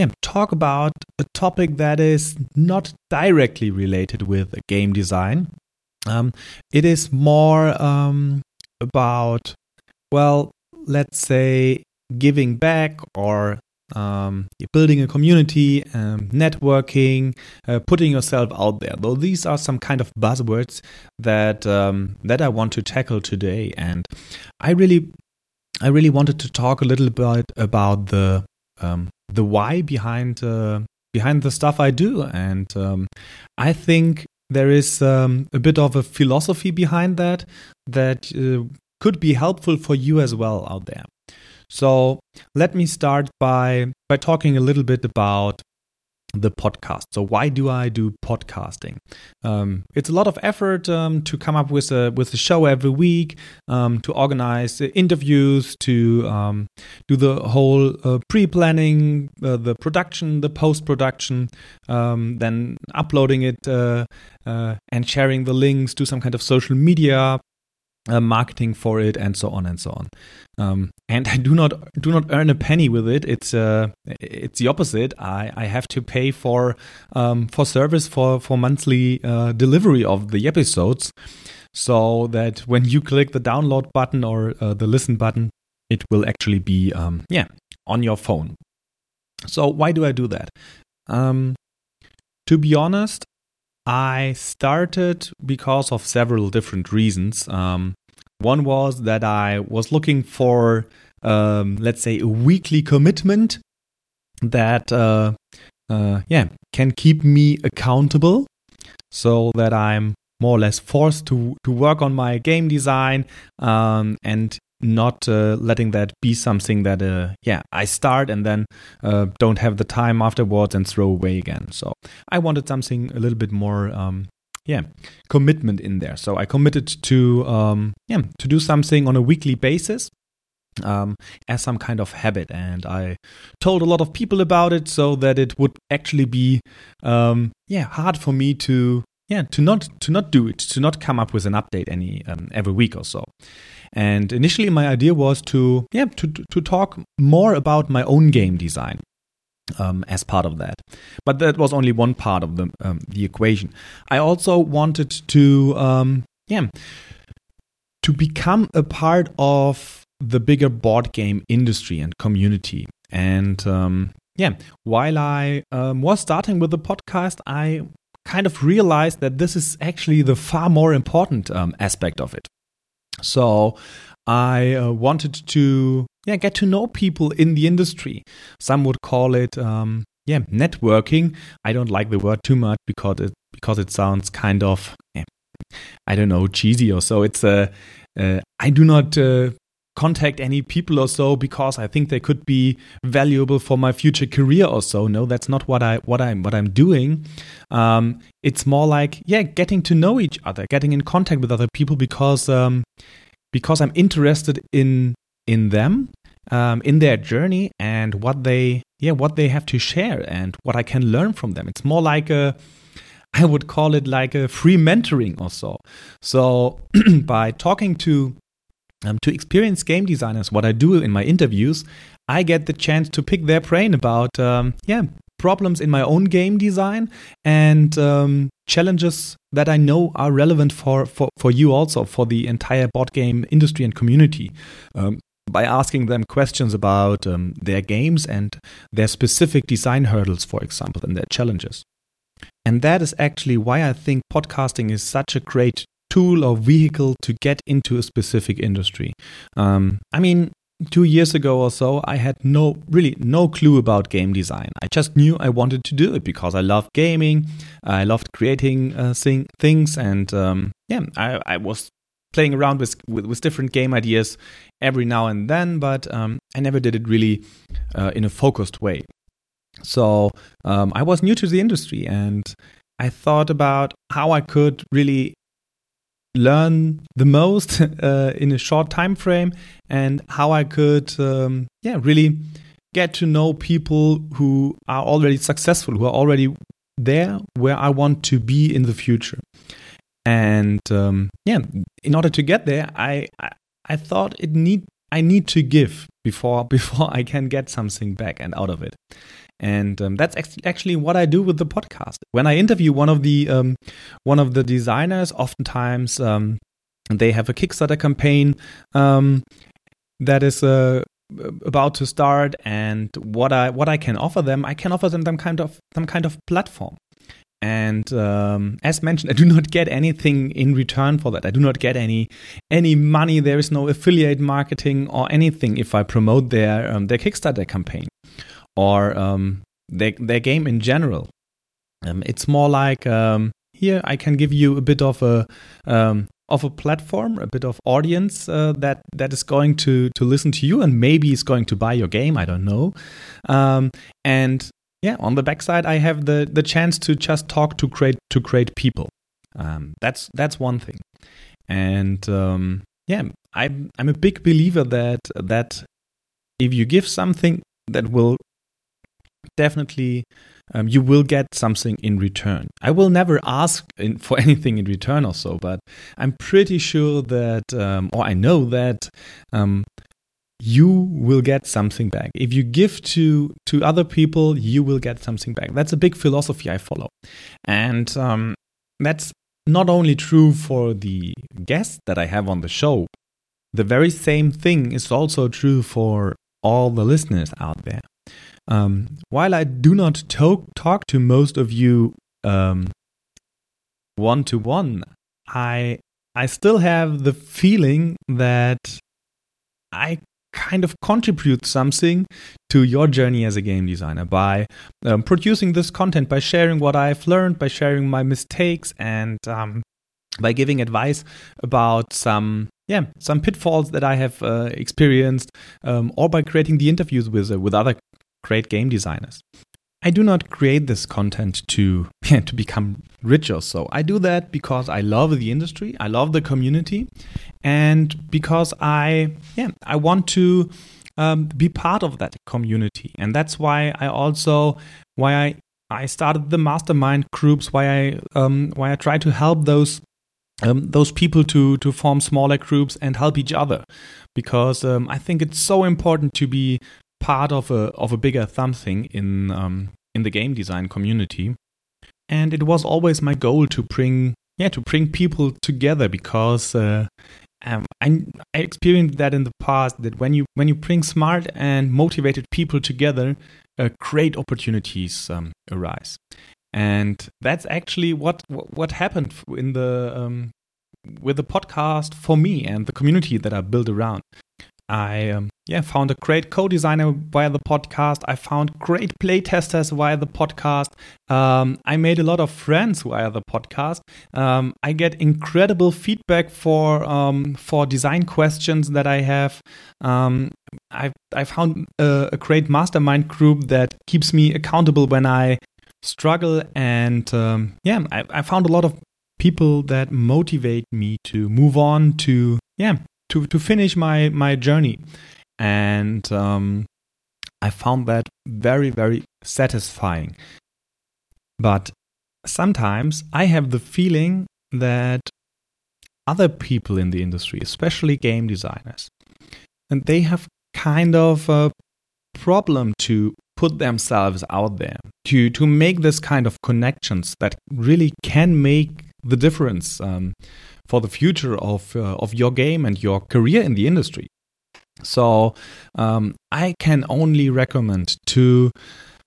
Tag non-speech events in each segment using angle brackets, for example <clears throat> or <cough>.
yeah, talk about a topic that is not directly related with game design. Um, it is more um, about, well, let's say giving back or um, building a community, um, networking, uh, putting yourself out there. Though these are some kind of buzzwords that um, that I want to tackle today, and I really, I really wanted to talk a little bit about the um, the why behind uh, behind the stuff I do, and um, I think there is um, a bit of a philosophy behind that that uh, could be helpful for you as well out there. So let me start by by talking a little bit about the podcast. So why do I do podcasting? Um, it's a lot of effort um, to come up with a with a show every week, um, to organize interviews, to um, do the whole uh, pre-planning, uh, the production, the post-production, um, then uploading it uh, uh, and sharing the links to some kind of social media uh, marketing for it and so on and so on. Um, and i do not do not earn a penny with it. It's uh, it's the opposite. I i have to pay for um, for service for for monthly uh, delivery of the episodes so that when you click the download button or uh, the listen button it will actually be um, yeah on your phone. So why do i do that? Um, to be honest I started because of several different reasons. Um, one was that I was looking for, um, let's say, a weekly commitment that, uh, uh, yeah, can keep me accountable, so that I'm more or less forced to to work on my game design um, and not uh, letting that be something that uh, yeah I start and then uh, don't have the time afterwards and throw away again. So I wanted something a little bit more um, yeah commitment in there. So I committed to um, yeah to do something on a weekly basis. Um, as some kind of habit, and I told a lot of people about it so that it would actually be, um, yeah, hard for me to yeah to not to not do it to not come up with an update any um, every week or so and initially my idea was to yeah to to talk more about my own game design um, as part of that. But that was only one part of the um, the equation. I also wanted to um, yeah to become a part of the bigger board game industry and community. And um, yeah, while I um, was starting with the podcast, I kind of realized that this is actually the far more important um, aspect of it. So I uh, wanted to yeah get to know people in the industry. Some would call it um, yeah networking. I don't like the word too much because it because it sounds kind of yeah, I don't know cheesy or so. It's a uh, uh, I do not uh, contact any people or so because I think they could be valuable for my future career or so. No, that's not what I what I'm what I'm doing. Um, it's more like yeah, getting to know each other, getting in contact with other people because um, because I'm interested in in them, um, in their journey and what they yeah what they have to share and what I can learn from them. It's more like a I would call it like a free mentoring or so. So <clears throat> by talking to um, to experienced game designers, what I do in my interviews, I get the chance to pick their brain about, um, yeah, problems in my own game design and um, challenges that I know are relevant for, for, for you also, for the entire board game industry and community. Um, by asking them questions about um, their games and their specific design hurdles, for example, and their challenges. And that is actually why I think podcasting is such a great tool or vehicle to get into a specific industry. Um, I mean, two years ago or so, I had no really no clue about game design. I just knew I wanted to do it because I loved gaming, I loved creating uh, thing, things, and um, yeah, I, I, was playing around with, with, with different game ideas every now and then, but um, I never did it really uh, in a focused way. So um, I was new to the industry and I thought about how I could really learn the most <laughs> uh, in a short time frame and how I could um, yeah really get to know people who are already successful who are already there where I want to be in the future. And um, yeah in order to get there I, I I thought it need I need to give before <laughs> before I can get something back and out of it and um, that's actually what I do with the podcast. When I interview one of the um, one of the designers, oftentimes um, they have a Kickstarter campaign um, that is uh, about to start, and what I what I can offer them, I can offer them some kind of some kind of platform. And um, as mentioned, I do not get anything in return for that. I do not get any any money. There is no affiliate marketing or anything if I promote their um, their Kickstarter campaign or um, their, their game in general. Um, it's more like um, here I can give you a bit of a um, of a platform, a bit of audience uh, that that is going to to listen to you and maybe is going to buy your game. I don't know. Um, and yeah, on the backside, I have the the chance to just talk to great to great people. Um, that's that's one thing, and yeah, I'm I'm a big believer that that if you give something that will definitely um, you will get something in return. I will never ask in, for <laughs> anything in return or so, but I'm pretty sure that, um, or I know that um, you will get something back. If you give to to other people, you will get something back. That's a big philosophy I follow, and um, that's not only true for the guests that I have on the show. The very same thing is also true for all the listeners out there. Um, while I do not talk, talk to most of you one to one, I I still have the feeling that I kind of contribute something to your journey as a game designer by um, producing this content, by sharing what I've learned, by sharing my mistakes, and um, by giving advice about some yeah some pitfalls that I have uh, experienced, um, or by creating the interviews with uh, with other great game designers. I do not create this content to <laughs> yeah, to become rich or so. I do that because I love the industry, I love the community, and because I yeah I want to um, be part of that community, and that's why I also why I I started the mastermind groups, why I um, why I try to help those um, those people to to form smaller groups and help each other because um, I think it's so important to be part of a of a bigger something in um, in the game design community, and it was always my goal to bring yeah to bring people together because uh, um, I, I experienced that in the past that when you when you bring smart and motivated people together, uh, great opportunities um, arise, and that's actually what what happened in the um, with the podcast for me and the community that I built around. I um, yeah found a great co-designer via the podcast. I found great playtesters via the podcast. Um, I made a lot of friends via the podcast. Um, I get incredible feedback for um, for design questions that I have. Um, I I found a, a, great mastermind group that keeps me accountable when I struggle, and um, yeah, I, I found a lot of people that motivate me to move on to yeah to to finish my my journey, and um, I found that very very satisfying. But sometimes I have the feeling that other people in the industry, especially game designers, and they have kind of a problem to put themselves out there to to make this kind of connections that really can make the difference um, for the future of uh, of your game and your career in the industry. So um, I can only recommend to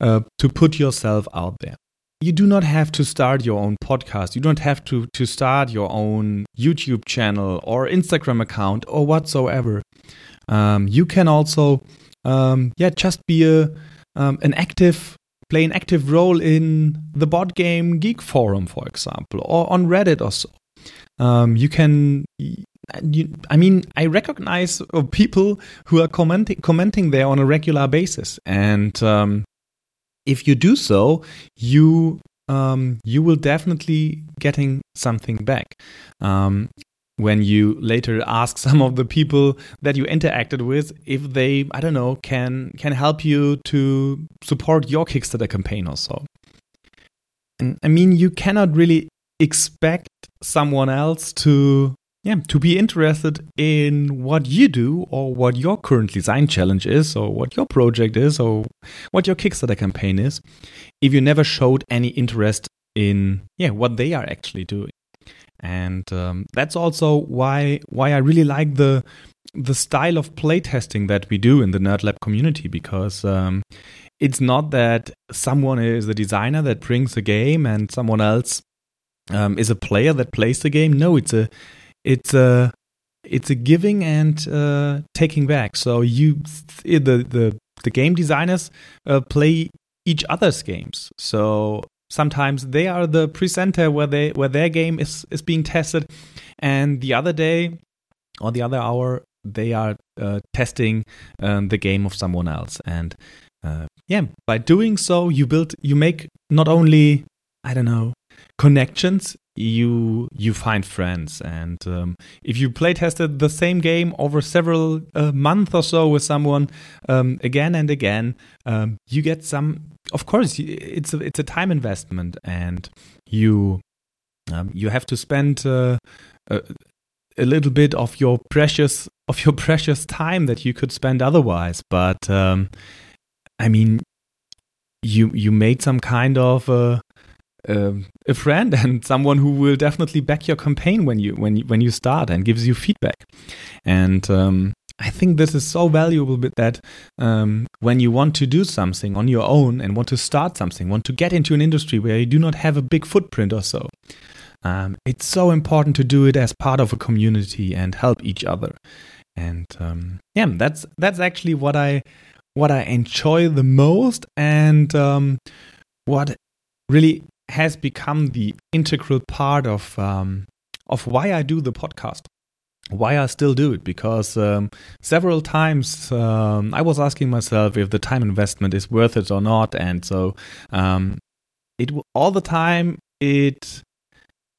uh, to put yourself out there. You do not have to start your own podcast. You don't have to to start your own YouTube channel or Instagram account or whatsoever. Um, you can also, um, yeah, just be a um, an active play an active role in the board game geek forum, for example, or on Reddit or so. Um, you can. You, I mean, I recognize uh, people who are commenting commenting there on a regular basis, and um, if you do so, you um, you will definitely getting something back. Um, when you later ask <laughs> some of the people that you interacted with if they i don't know can can help you to support your kickstarter campaign or so and i mean you cannot really expect someone else to yeah to be interested in what you do or what your current design challenge is or what your project is or what your kickstarter campaign is if you never showed any interest in yeah what they are actually doing. And um, that's also why why I really like the the style of playtesting that we do in the Nerd Lab community because um, it's not that someone is the designer that brings a game and someone else um, is a player that plays the game. No, it's a it's a it's a giving and uh, taking back. So you the the the game designers uh, play each other's games. So sometimes they are the presenter where they where their game is is being tested and the other day or the other hour they are uh, testing um, the game of someone else and uh, yeah by doing so you build you make not only i don't know connections you you find friends. And um, if you play tested the same game over several uh, months or so with someone um, again and again um, you get some of course it's a, it's a time investment and you um, you have to spend uh, a, a, little bit of your precious of your <laughs> precious time that you could spend otherwise. But um, i mean you you made some kind of uh, um, a friend and someone who will definitely back your campaign when you when you, when you start and gives you feedback. And um, I think this is so valuable that um, when you want to do something on your own and want to start something, want to get into an industry where you do not have a big footprint or so, um, it's so important to do it as part of a community and help each other. And um, yeah, that's that's actually what I what I enjoy the most and um, what really has become the integral part of um, of why I do the podcast. Why I still do it because um, several times um, I was asking myself if the time investment is worth it or not, and so um, it all the time it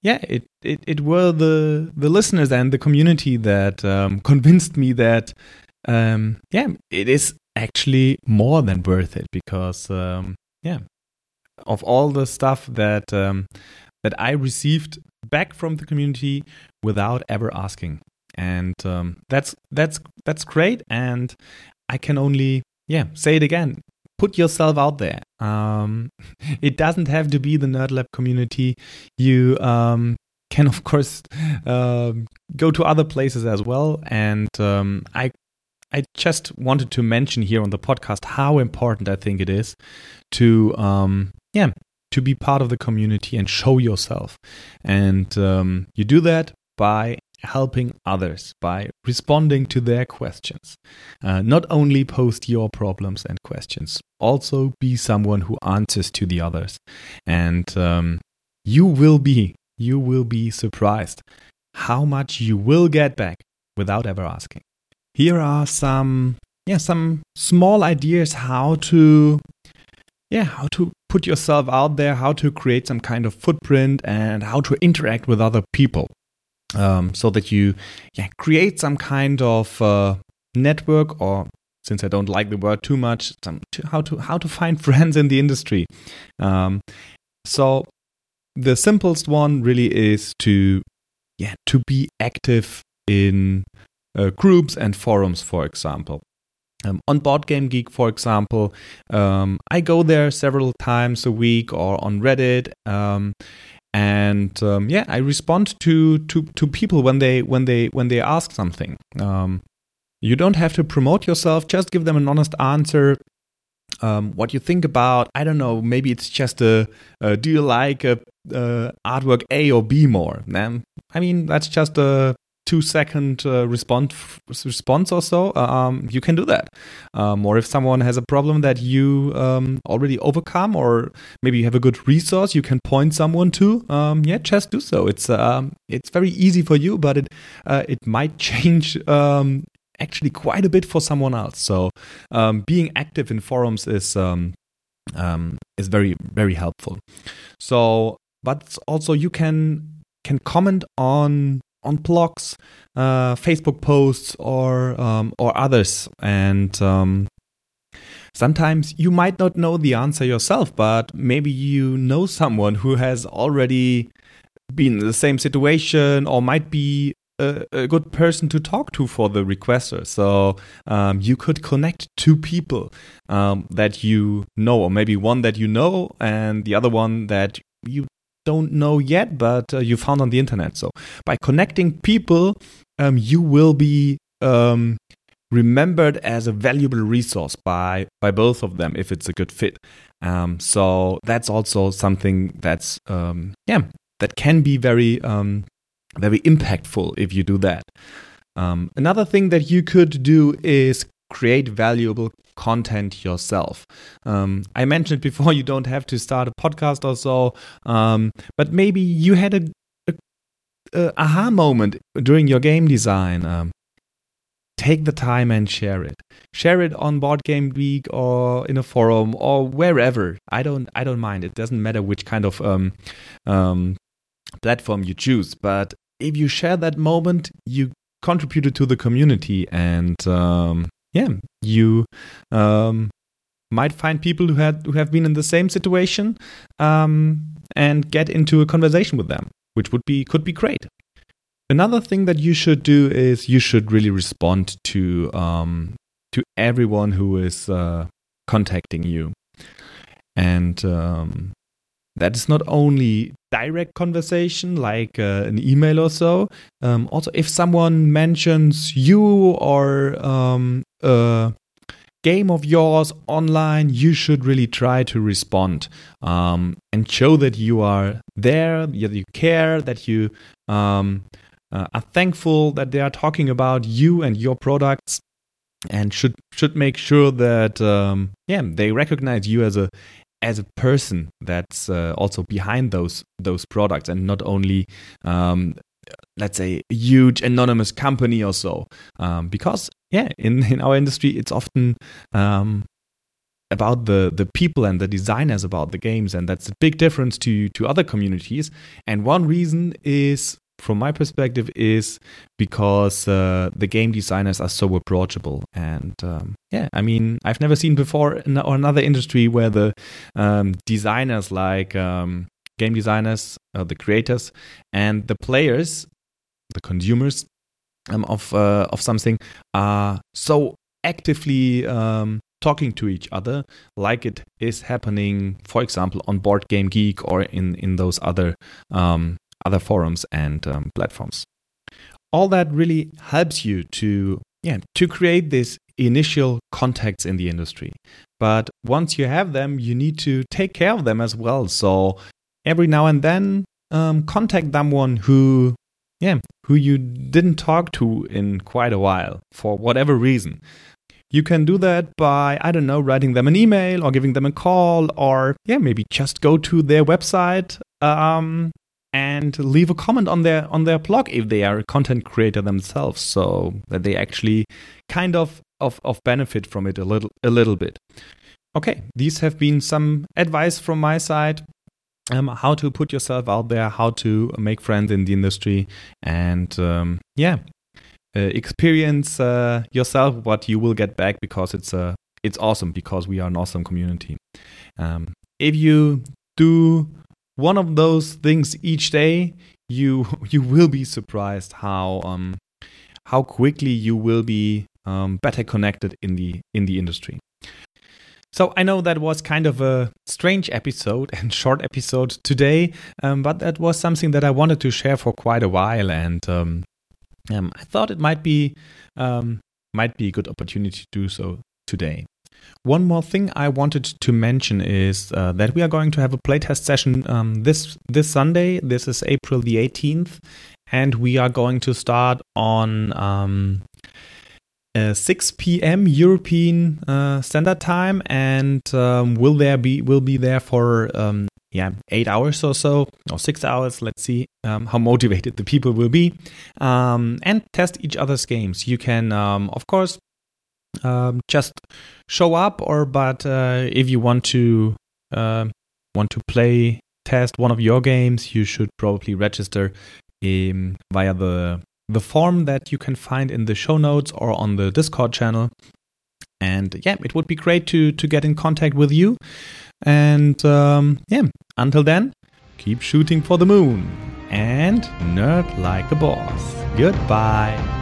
yeah it, it it were the the listeners and the community that um, convinced me that um, yeah it is actually more than worth it because yeah of all the stuff that um, that I received back from the community without ever asking, and um, that's that's that's great. And I can only yeah say it again. Put yourself out there. Um, <laughs> it doesn't have to be the NerdLab community. You um, can of course uh, go to other places as well. And um, I I just wanted to mention here on the podcast how important I think it is to um, yeah, to be part of the community and show yourself. And um, you do that by helping others, by responding to their questions. Uh, not only post your problems and questions, also be someone who answers to the others. And um, you will be, you will be surprised how much you will get back without ever asking. Here are some yeah some small ideas how to yeah, how to put yourself out there, how to create some kind of footprint, and how to interact with other people, um, so that you yeah create some kind of uh, network, or since I don't like the word too much, some, to, how to how to find <laughs> friends in the industry. Um, so the simplest one really is to yeah to be active in uh, groups and forums, for example. Um, on Board Game Geek, for example, um, I go there several times a week or on Reddit. Um, and um, yeah, I respond to, to, to people when they when they when they ask something. Um, you don't have to promote yourself; just give them an honest answer. Um, what you think about I don't know. Maybe it's just a, do you like a, a artwork A or B more? I mean, that's just a two second uh, response response or so, um, you can do that. Um, or if someone has a problem that you um, already overcome, or maybe you have a good resource you can point someone to, um, yeah, just do so. It's um, it's very easy for you, but it uh, it might <laughs> change um, actually quite a bit for someone else. So being active in forums is is very very helpful. So, but also you can can comment on on blogs, uh, Facebook posts, or um, or others, and um, sometimes you might not know the answer yourself, but maybe you know someone who has already been in the same situation or might be a, a, good person to talk to for the requester. So um, you could connect two people um, that you know, or maybe one that you know and the other one that you don't know yet, but uh, you found on the internet. So by connecting people, um, you will be um, remembered as a valuable resource by by both of them if it's a good fit. Um, so that's also something that's um, yeah that can be very um, very impactful if you do that. Um, another thing that you could do is create valuable content yourself. Um, I mentioned before you don't have to start a podcast or so, um, but maybe you had a, a, a, aha moment during your game design. Um, take the time and share it. Share it on Board Game Geek or in a forum or wherever. I don't I don't mind. It doesn't matter which kind of um, um, platform you choose, but if you share that moment, you contributed to the community, and um, yeah, you um, might find people who had who have been in the same situation um, and get into a conversation with them, which would be could be great. Another thing that you should do is you should really respond to um, to everyone who is uh, contacting you, and um, that is not only direct conversation like uh, an email or so. Um, also, if someone mentions you or um, a game of yours online, you should really try to respond um, and show that you are there, that you care, that you um, uh, are thankful that they are talking about you and your products and should should make sure that um, yeah they recognize you as a as a person that's uh, also behind those those products and not only um, let's say a huge anonymous company or so um, because yeah in, <laughs> in our industry it's often um, about the the people and the designers about the games and that's a big difference to to other communities. And one reason is from my perspective is because uh, the game designers are so approachable. And um, yeah i mean i've never seen before in another industry where the um, designers like um, game designers uh, the creators and the players the consumers um, of uh, of something are so actively um, talking to each other like it is happening for example on board game geek or in in those other um, other forums and um, platforms. All that really helps you to yeah to create this initial contacts in the industry. But once you have them, you need to take care of them as well. So every now and then, um, contact someone who yeah who you didn't talk to in quite a while for whatever reason. You can do that by, I don't know, writing them an email or giving them a call or, yeah, maybe just go to their website um, and leave a comment on their on their blog if they are a content creator themselves so that they actually kind of of, of benefit from it a little a little bit okay these have been some advice from my side um, how to put yourself out there how to make friends in the industry and um, yeah uh, experience uh, yourself what you will get back because it's a uh, it's awesome because we are an awesome community um, if you do one of those things each day, you <laughs> you will be surprised how um, how quickly you will be um, better connected in the in the industry. So I know that was kind of a strange episode <laughs> and short episode today, um, but that was something that I wanted to share for quite a while, and um, um, I thought it might be um, might be a good opportunity to do so today. One more thing I wanted to mention is uh, that we are going to have a playtest session um, this this Sunday. This is April the 18th, and we are going to start on um, uh, 6 p.m. European uh, Standard Time, and um, will there be will be there for um, yeah eight hours or so or six hours. Let's see um, how motivated the people will be, um, and test each other's games. You can of course um, just show up. Or but uh, if you want to uh, want to play test one of your games, you should probably register um, via the the form that you can find in the show notes or on the Discord channel. And yeah, it would be great to to get in contact with you. And um, yeah, until then, keep shooting for the moon and nerd like a boss. Goodbye.